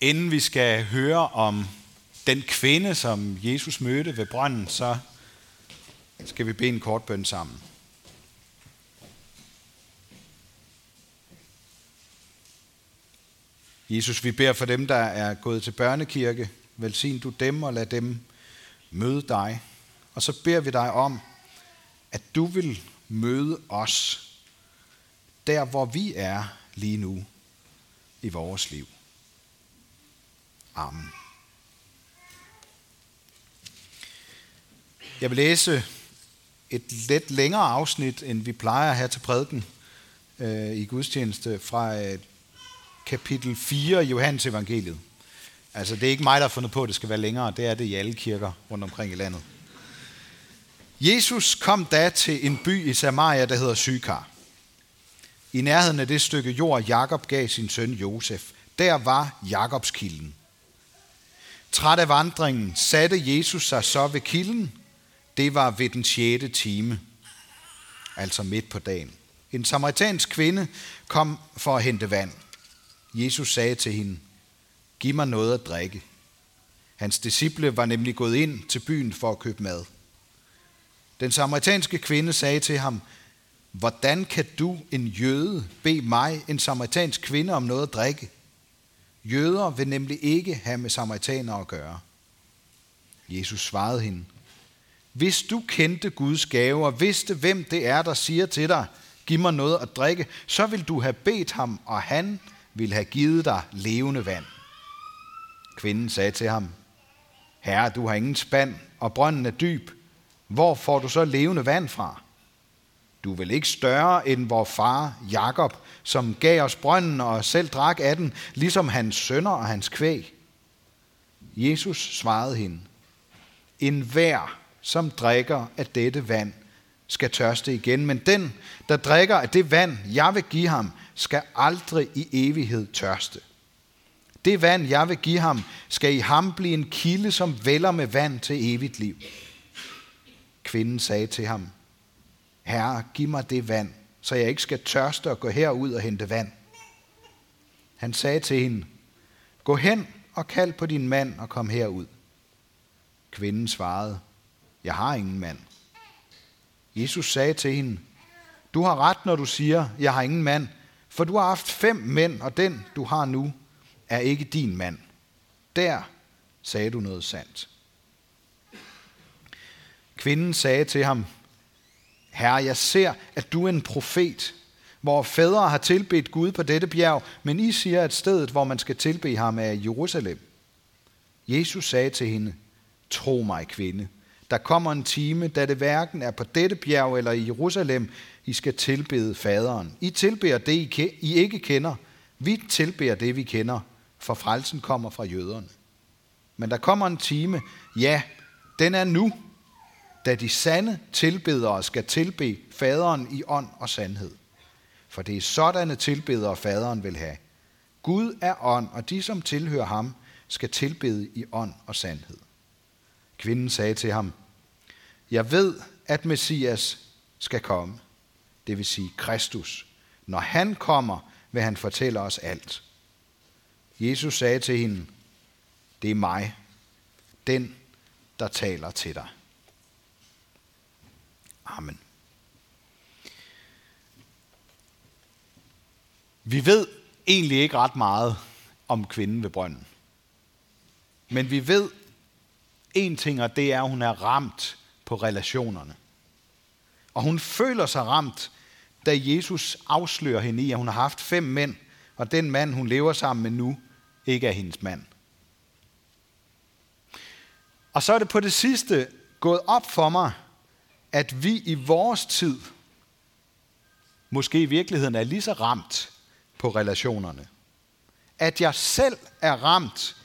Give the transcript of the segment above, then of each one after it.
Inden vi skal høre om den kvinde, som Jesus mødte ved brønden, så skal vi bede en kort bøn sammen. Jesus, vi beder for dem, der er gået til børnekirke. Velsign du dem og lad dem møde dig. Og så beder vi dig om, at du vil møde os der, hvor vi er lige nu i vores liv. Amen. Jeg vil læse et lidt længere afsnit, end vi plejer her til prædiken øh, i gudstjeneste fra øh, kapitel 4 i Johannes evangeliet. Altså, det er ikke mig, der har fundet på, at det skal være længere. Det er det i alle kirker rundt omkring i landet. Jesus kom da til en by i Samaria, der hedder Sykar. I nærheden af det stykke jord, Jakob gav sin søn Josef. Der var Jakobskilden. Træt af vandringen satte Jesus sig så ved kilden. Det var ved den 6. time, altså midt på dagen. En samaritansk kvinde kom for at hente vand. Jesus sagde til hende, giv mig noget at drikke. Hans disciple var nemlig gået ind til byen for at købe mad. Den samaritanske kvinde sagde til ham, hvordan kan du, en jøde, bede mig, en samaritansk kvinde, om noget at drikke? Jøder vil nemlig ikke have med samaritanere at gøre. Jesus svarede hende, hvis du kendte Guds gave og vidste, hvem det er, der siger til dig, giv mig noget at drikke, så vil du have bedt ham, og han vil have givet dig levende vand. Kvinden sagde til ham, Herre, du har ingen spand, og brønden er dyb. Hvor får du så levende vand fra? Du er vel ikke større end vor far Jakob, som gav os brønden og selv drak af den, ligesom hans sønner og hans kvæg. Jesus svarede hende, en hver, som drikker af dette vand, skal tørste igen, men den, der drikker af det vand, jeg vil give ham, skal aldrig i evighed tørste. Det vand, jeg vil give ham, skal i ham blive en kilde, som vælger med vand til evigt liv. Kvinden sagde til ham, Herre, giv mig det vand, så jeg ikke skal tørste og gå herud og hente vand. Han sagde til hende, gå hen og kald på din mand og kom herud. Kvinden svarede, jeg har ingen mand. Jesus sagde til hende, du har ret, når du siger, jeg har ingen mand, for du har haft fem mænd, og den, du har nu, er ikke din mand. Der sagde du noget sandt. Kvinden sagde til ham, Herre, jeg ser, at du er en profet, hvor fædre har tilbedt Gud på dette bjerg, men I siger, at stedet, hvor man skal tilbe ham, er Jerusalem. Jesus sagde til hende, tro mig, kvinde, der kommer en time, da det hverken er på dette bjerg eller i Jerusalem, I skal tilbede faderen. I tilbeder det, I ikke kender. Vi tilbeder det, vi kender, for frelsen kommer fra jøderne. Men der kommer en time, ja, den er nu, da de sande tilbedere skal tilbe faderen i ånd og sandhed. For det er sådanne tilbedere, faderen vil have. Gud er ånd, og de, som tilhører ham, skal tilbede i ånd og sandhed. Kvinden sagde til ham, Jeg ved, at Messias skal komme, det vil sige Kristus. Når han kommer, vil han fortælle os alt. Jesus sagde til hende, Det er mig, den, der taler til dig. Amen. Vi ved egentlig ikke ret meget om kvinden ved brønden. Men vi ved en ting, og det er, at hun er ramt på relationerne. Og hun føler sig ramt, da Jesus afslører hende i, at hun har haft fem mænd, og den mand, hun lever sammen med nu, ikke er hendes mand. Og så er det på det sidste gået op for mig, at vi i vores tid måske i virkeligheden er lige så ramt på relationerne. At jeg selv er ramt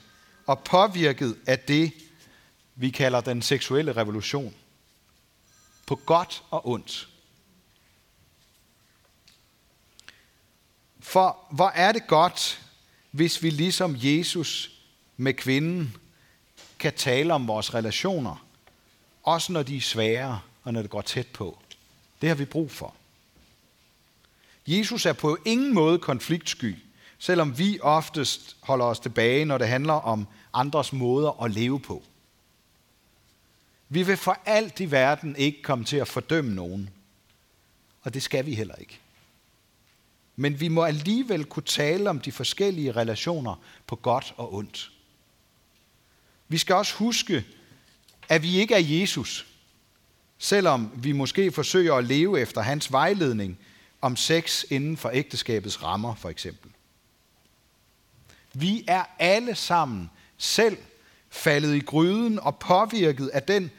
og påvirket af det, vi kalder den seksuelle revolution. På godt og ondt. For hvor er det godt, hvis vi ligesom Jesus med kvinden kan tale om vores relationer, også når de er svære og når det går tæt på. Det har vi brug for. Jesus er på ingen måde konfliktsky, selvom vi oftest holder os tilbage, når det handler om andres måder at leve på. Vi vil for alt i verden ikke komme til at fordømme nogen. Og det skal vi heller ikke. Men vi må alligevel kunne tale om de forskellige relationer på godt og ondt. Vi skal også huske, at vi ikke er Jesus, selvom vi måske forsøger at leve efter hans vejledning om sex inden for ægteskabets rammer, for eksempel. Vi er alle sammen selv faldet i gryden og påvirket af den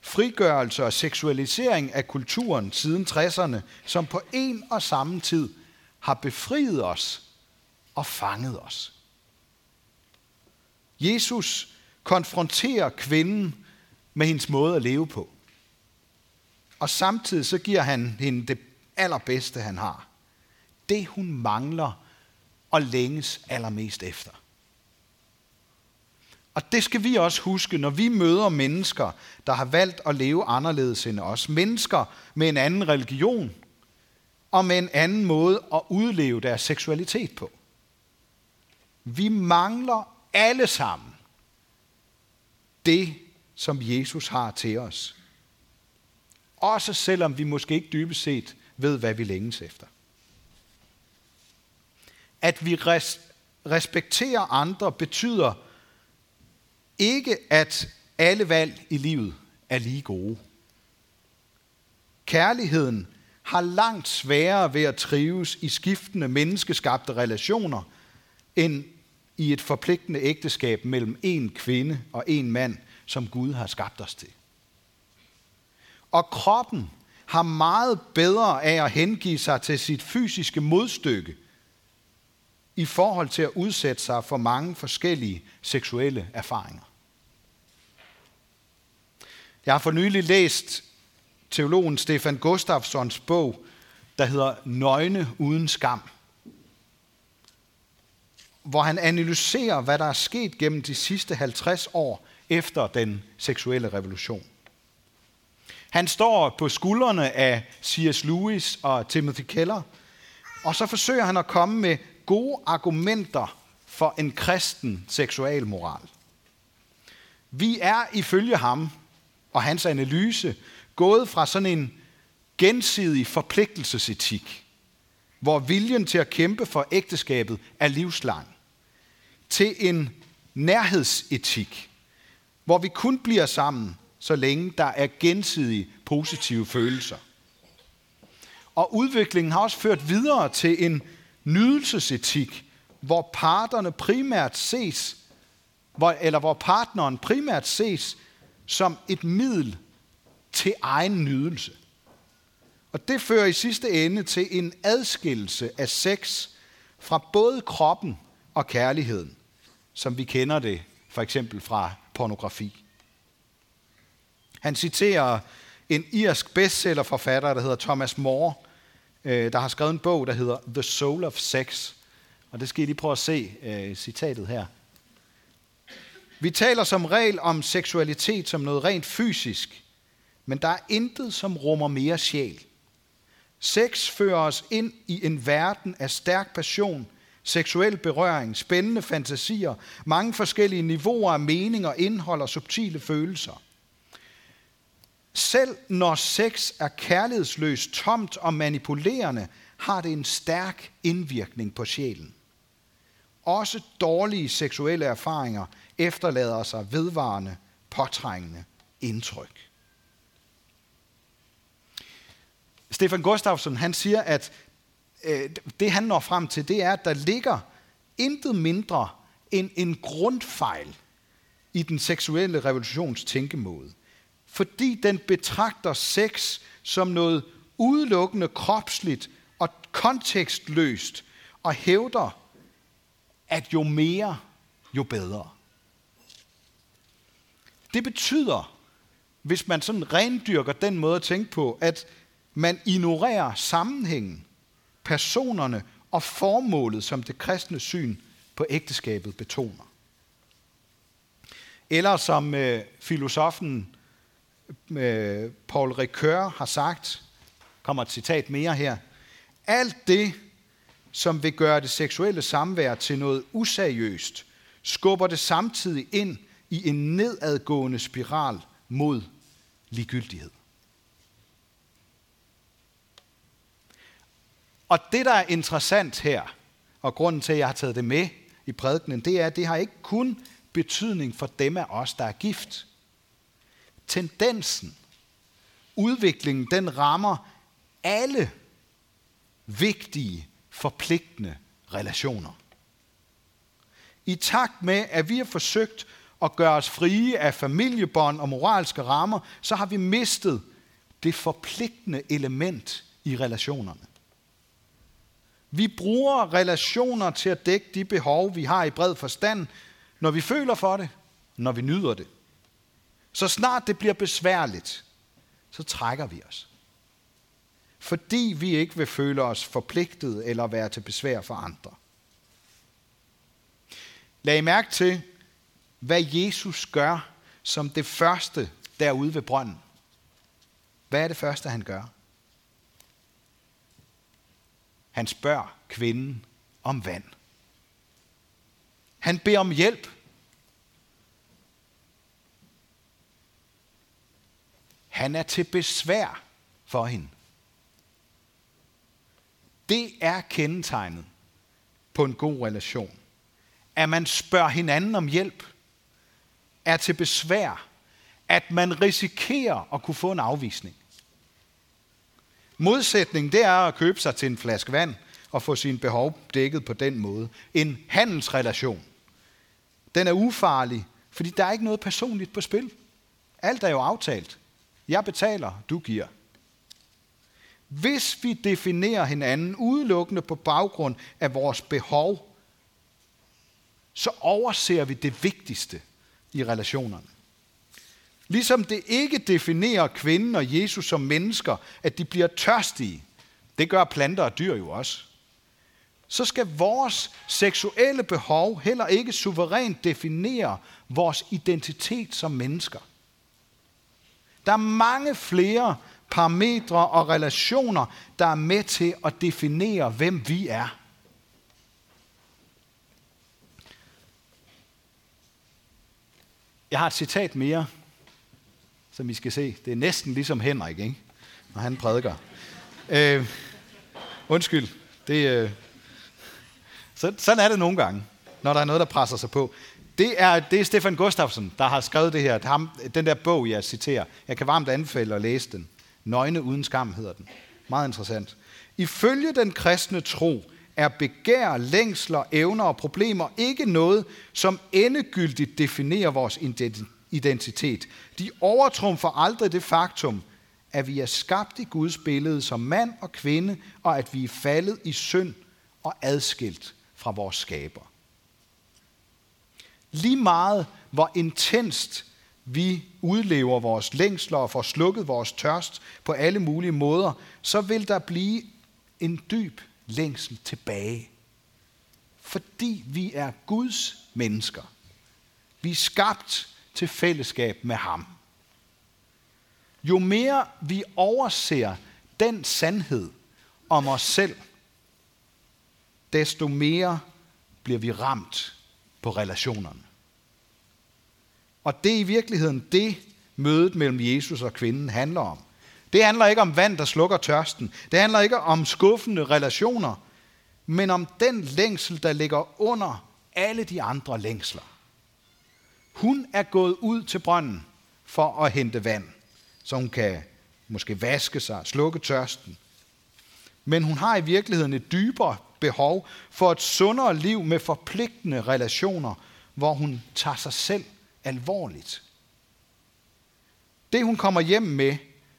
frigørelse og seksualisering af kulturen siden 60'erne, som på en og samme tid har befriet os og fanget os. Jesus konfronterer kvinden med hendes måde at leve på. Og samtidig så giver han hende det allerbedste, han har. Det, hun mangler og længes allermest efter. Og det skal vi også huske, når vi møder mennesker, der har valgt at leve anderledes end os. Mennesker med en anden religion og med en anden måde at udleve deres seksualitet på. Vi mangler alle sammen det, som Jesus har til os. Også selvom vi måske ikke dybest set ved, hvad vi længes efter. At vi res- respekterer andre betyder ikke, at alle valg i livet er lige gode. Kærligheden har langt sværere ved at trives i skiftende menneskeskabte relationer, end i et forpligtende ægteskab mellem en kvinde og en mand, som Gud har skabt os til. Og kroppen har meget bedre af at hengive sig til sit fysiske modstykke i forhold til at udsætte sig for mange forskellige seksuelle erfaringer. Jeg har for nylig læst teologen Stefan Gustafssons bog, der hedder Nøgne uden skam, hvor han analyserer, hvad der er sket gennem de sidste 50 år efter den seksuelle revolution. Han står på skuldrene af C.S. Lewis og Timothy Keller, og så forsøger han at komme med gode argumenter for en kristen seksualmoral. Vi er ifølge ham og hans analyse gået fra sådan en gensidig forpligtelsesetik, hvor viljen til at kæmpe for ægteskabet er livslang, til en nærhedsetik, hvor vi kun bliver sammen, så længe der er gensidige positive følelser. Og udviklingen har også ført videre til en nydelsesetik, hvor parterne primært ses, hvor, eller hvor partneren primært ses som et middel til egen nydelse. Og det fører i sidste ende til en adskillelse af sex fra både kroppen og kærligheden, som vi kender det for eksempel fra pornografi. Han citerer en irsk bestsellerforfatter, der hedder Thomas More, øh, der har skrevet en bog, der hedder The Soul of Sex. Og det skal I lige prøve at se øh, citatet her. Vi taler som regel om seksualitet som noget rent fysisk, men der er intet, som rummer mere sjæl. Sex fører os ind i en verden af stærk passion, seksuel berøring, spændende fantasier, mange forskellige niveauer af mening og indhold og subtile følelser. Selv når sex er kærlighedsløst, tomt og manipulerende, har det en stærk indvirkning på sjælen. Også dårlige seksuelle erfaringer efterlader sig vedvarende, påtrængende indtryk. Stefan Gustafsson han siger, at øh, det han når frem til, det er, at der ligger intet mindre end en grundfejl i den seksuelle revolutions tænkemåde. Fordi den betragter sex som noget udelukkende kropsligt og kontekstløst og hævder, at jo mere, jo bedre. Det betyder, hvis man sådan rendyrker den måde at tænke på, at man ignorerer sammenhængen, personerne og formålet, som det kristne syn på ægteskabet betoner. Eller som øh, filosofen øh, Paul Ricoeur har sagt, kommer et citat mere her, alt det, som vil gøre det seksuelle samvær til noget useriøst, skubber det samtidig ind i en nedadgående spiral mod ligegyldighed. Og det, der er interessant her, og grunden til, at jeg har taget det med i prædikenen, det er, at det har ikke kun betydning for dem af os, der er gift. Tendensen, udviklingen, den rammer alle vigtige, forpligtende relationer. I takt med, at vi har forsøgt at gøre os frie af familiebånd og moralske rammer, så har vi mistet det forpligtende element i relationerne. Vi bruger relationer til at dække de behov, vi har i bred forstand, når vi føler for det, når vi nyder det. Så snart det bliver besværligt, så trækker vi os. Fordi vi ikke vil føle os forpligtet eller være til besvær for andre. Lag mærke til, hvad Jesus gør som det første derude ved brønden. Hvad er det første, han gør? Han spørger kvinden om vand. Han beder om hjælp. Han er til besvær for hende. Det er kendetegnet på en god relation. At man spørger hinanden om hjælp, er til besvær, at man risikerer at kunne få en afvisning. Modsætning, det er at købe sig til en flaske vand og få sin behov dækket på den måde. En handelsrelation. Den er ufarlig, fordi der er ikke noget personligt på spil. Alt er jo aftalt. Jeg betaler, du giver. Hvis vi definerer hinanden udelukkende på baggrund af vores behov, så overser vi det vigtigste i relationerne. Ligesom det ikke definerer kvinden og Jesus som mennesker, at de bliver tørstige. Det gør planter og dyr jo også. Så skal vores seksuelle behov heller ikke suverænt definere vores identitet som mennesker. Der er mange flere parametre og relationer, der er med til at definere, hvem vi er. Jeg har et citat mere, som I skal se. Det er næsten ligesom Henrik, ikke? når han prædiker. Øh, undskyld. Det, øh, så, sådan er det nogle gange, når der er noget, der presser sig på. Det er, det er Stefan Gustafsson, der har skrevet det her. Ham, den der bog, jeg citerer. Jeg kan varmt anbefale at læse den. Nøgne uden skam hedder den. Meget interessant. Ifølge den kristne tro er begær, længsler, evner og problemer ikke noget, som endegyldigt definerer vores identitet. De overtrumfer aldrig det faktum, at vi er skabt i Guds billede som mand og kvinde, og at vi er faldet i synd og adskilt fra vores skaber. Lige meget hvor intenst vi udlever vores længsler og får slukket vores tørst på alle mulige måder, så vil der blive en dyb længsel tilbage. Fordi vi er Guds mennesker. Vi er skabt til fællesskab med ham. Jo mere vi overser den sandhed om os selv, desto mere bliver vi ramt på relationerne. Og det er i virkeligheden det, mødet mellem Jesus og kvinden handler om. Det handler ikke om vand, der slukker tørsten. Det handler ikke om skuffende relationer, men om den længsel, der ligger under alle de andre længsler. Hun er gået ud til brønden for at hente vand, så hun kan måske vaske sig, slukke tørsten. Men hun har i virkeligheden et dybere behov for et sundere liv med forpligtende relationer, hvor hun tager sig selv alvorligt. Det hun kommer hjem med,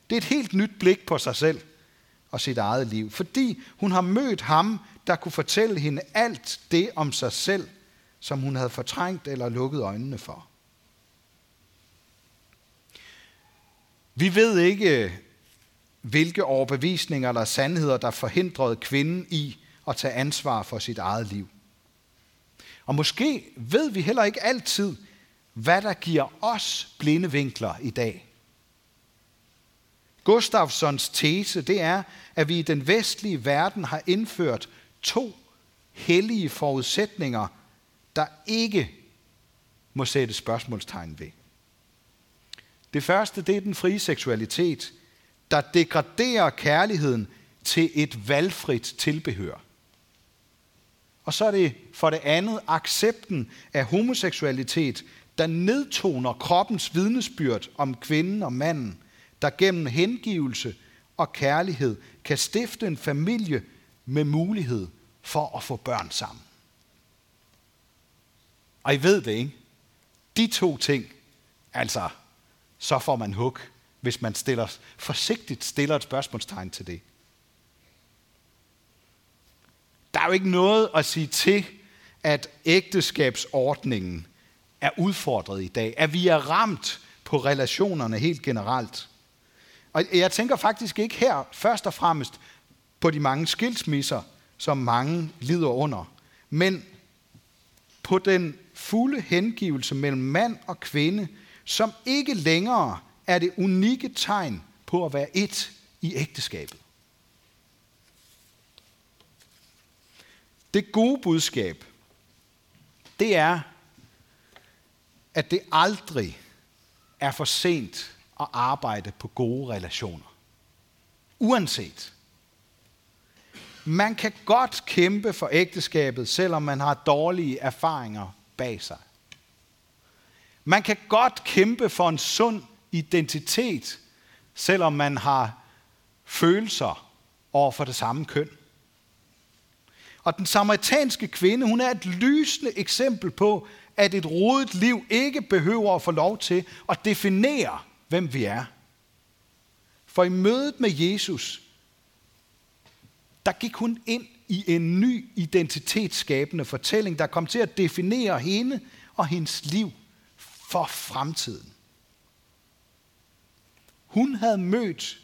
det er et helt nyt blik på sig selv og sit eget liv, fordi hun har mødt ham, der kunne fortælle hende alt det om sig selv, som hun havde fortrængt eller lukket øjnene for. Vi ved ikke, hvilke overbevisninger eller sandheder, der forhindrede kvinden i at tage ansvar for sit eget liv. Og måske ved vi heller ikke altid, hvad der giver os blinde vinkler i dag. Gustafsons tese, det er, at vi i den vestlige verden har indført to hellige forudsætninger, der ikke må sætte spørgsmålstegn ved. Det første, det er den frie seksualitet, der degraderer kærligheden til et valgfrit tilbehør. Og så er det for det andet accepten af homoseksualitet, der nedtoner kroppens vidnesbyrd om kvinden og manden, der gennem hengivelse og kærlighed kan stifte en familie med mulighed for at få børn sammen. Og I ved det, ikke? De to ting, altså, så får man hug, hvis man stiller, forsigtigt stiller et spørgsmålstegn til det. Der er jo ikke noget at sige til, at ægteskabsordningen er udfordret i dag, at vi er ramt på relationerne helt generelt. Og jeg tænker faktisk ikke her først og fremmest på de mange skilsmisser, som mange lider under, men på den fulde hengivelse mellem mand og kvinde, som ikke længere er det unikke tegn på at være et i ægteskabet. Det gode budskab, det er, at det aldrig er for sent at arbejde på gode relationer. Uanset. Man kan godt kæmpe for ægteskabet, selvom man har dårlige erfaringer bag sig. Man kan godt kæmpe for en sund identitet, selvom man har følelser over for det samme køn. Og den samaritanske kvinde, hun er et lysende eksempel på, at et rodet liv ikke behøver at få lov til at definere, hvem vi er. For i mødet med Jesus, der gik hun ind i en ny identitetsskabende fortælling, der kom til at definere hende og hendes liv for fremtiden. Hun havde mødt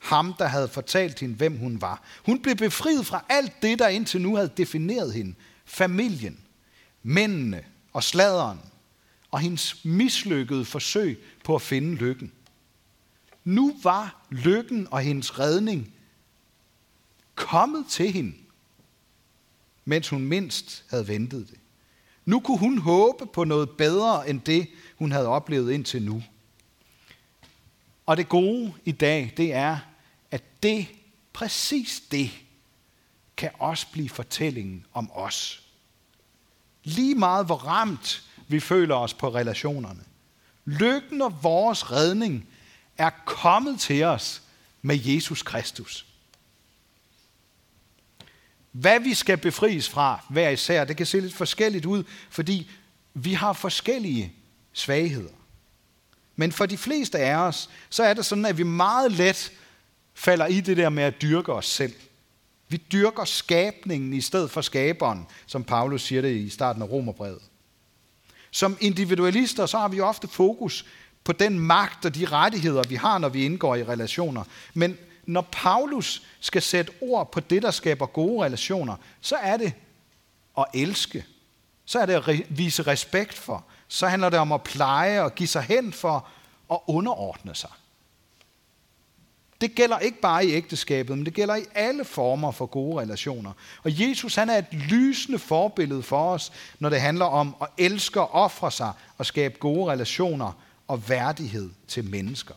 ham, der havde fortalt hende, hvem hun var. Hun blev befriet fra alt det, der indtil nu havde defineret hende. Familien, mændene og sladeren og hendes mislykkede forsøg på at finde lykken. Nu var lykken og hendes redning kommet til hende, mens hun mindst havde ventet det. Nu kunne hun håbe på noget bedre end det, hun havde oplevet indtil nu. Og det gode i dag, det er, at det, præcis det, kan også blive fortællingen om os. Lige meget hvor ramt vi føler os på relationerne. Lykken og vores redning er kommet til os med Jesus Kristus. Hvad vi skal befries fra hver især, det kan se lidt forskelligt ud, fordi vi har forskellige svagheder. Men for de fleste af os, så er det sådan, at vi meget let falder i det der med at dyrke os selv. Vi dyrker skabningen i stedet for skaberen, som Paulus siger det i starten af Romerbrevet. Som individualister, så har vi ofte fokus på den magt og de rettigheder, vi har, når vi indgår i relationer. Men når Paulus skal sætte ord på det, der skaber gode relationer, så er det at elske. Så er det at vise respekt for. Så handler det om at pleje og give sig hen for at underordne sig. Det gælder ikke bare i ægteskabet, men det gælder i alle former for gode relationer. Og Jesus han er et lysende forbillede for os, når det handler om at elske og ofre sig og skabe gode relationer og værdighed til mennesker.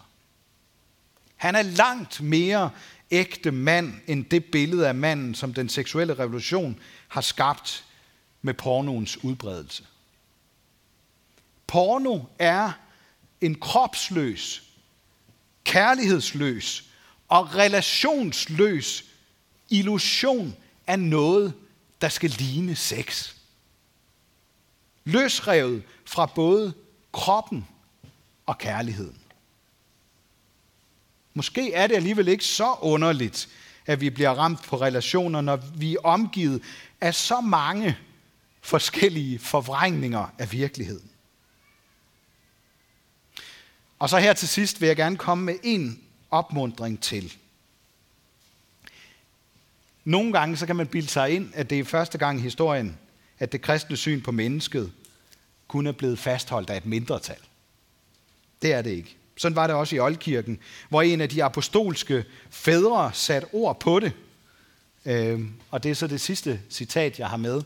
Han er langt mere ægte mand end det billede af manden, som den seksuelle revolution har skabt med pornoens udbredelse. Porno er en kropsløs, kærlighedsløs og relationsløs illusion af noget, der skal ligne sex. Løsrevet fra både kroppen og kærligheden. Måske er det alligevel ikke så underligt, at vi bliver ramt på relationer, når vi er omgivet af så mange forskellige forvrængninger af virkeligheden. Og så her til sidst vil jeg gerne komme med en opmundring til. Nogle gange så kan man bilde sig ind, at det er første gang i historien, at det kristne syn på mennesket kun er blevet fastholdt af et mindretal. Det er det ikke. Sådan var det også i Oldkirken, hvor en af de apostolske fædre satte ord på det. Øhm, og det er så det sidste citat, jeg har med.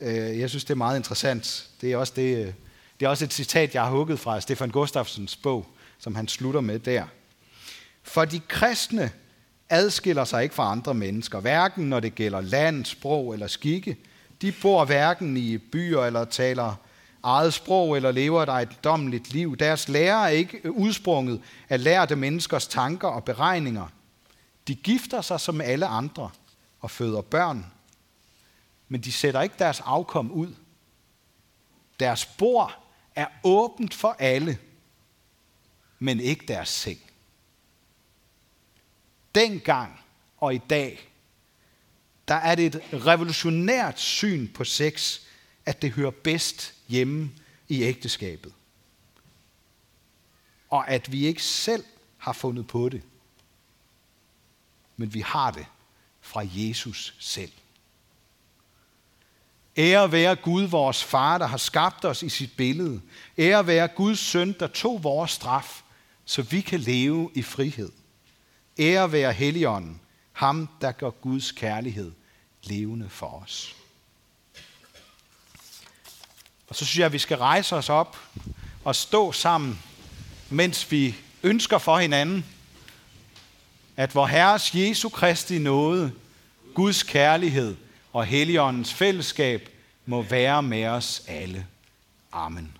Øh, jeg synes, det er meget interessant. Det er også, det, øh, det er også et citat, jeg har hugget fra Stefan Gustafsens bog, som han slutter med der. For de kristne adskiller sig ikke fra andre mennesker, hverken når det gælder land, sprog eller skikke. De bor hverken i byer eller taler eget sprog eller lever et dommeligt liv. Deres lærer er ikke udsprunget af lærte menneskers tanker og beregninger. De gifter sig som alle andre og føder børn, men de sætter ikke deres afkom ud. Deres bord er åbent for alle, men ikke deres seng. Dengang og i dag, der er det et revolutionært syn på sex, at det hører bedst hjemme i ægteskabet. Og at vi ikke selv har fundet på det, men vi har det fra Jesus selv. Ære være Gud, vores far, der har skabt os i sit billede. Ære være Guds søn, der tog vores straf, så vi kan leve i frihed. Ære være Helligånden, ham, der gør Guds kærlighed levende for os. Og så synes jeg, at vi skal rejse os op og stå sammen, mens vi ønsker for hinanden, at vor Herres Jesu Kristi nåde, Guds kærlighed og Helligåndens fællesskab må være med os alle. Amen.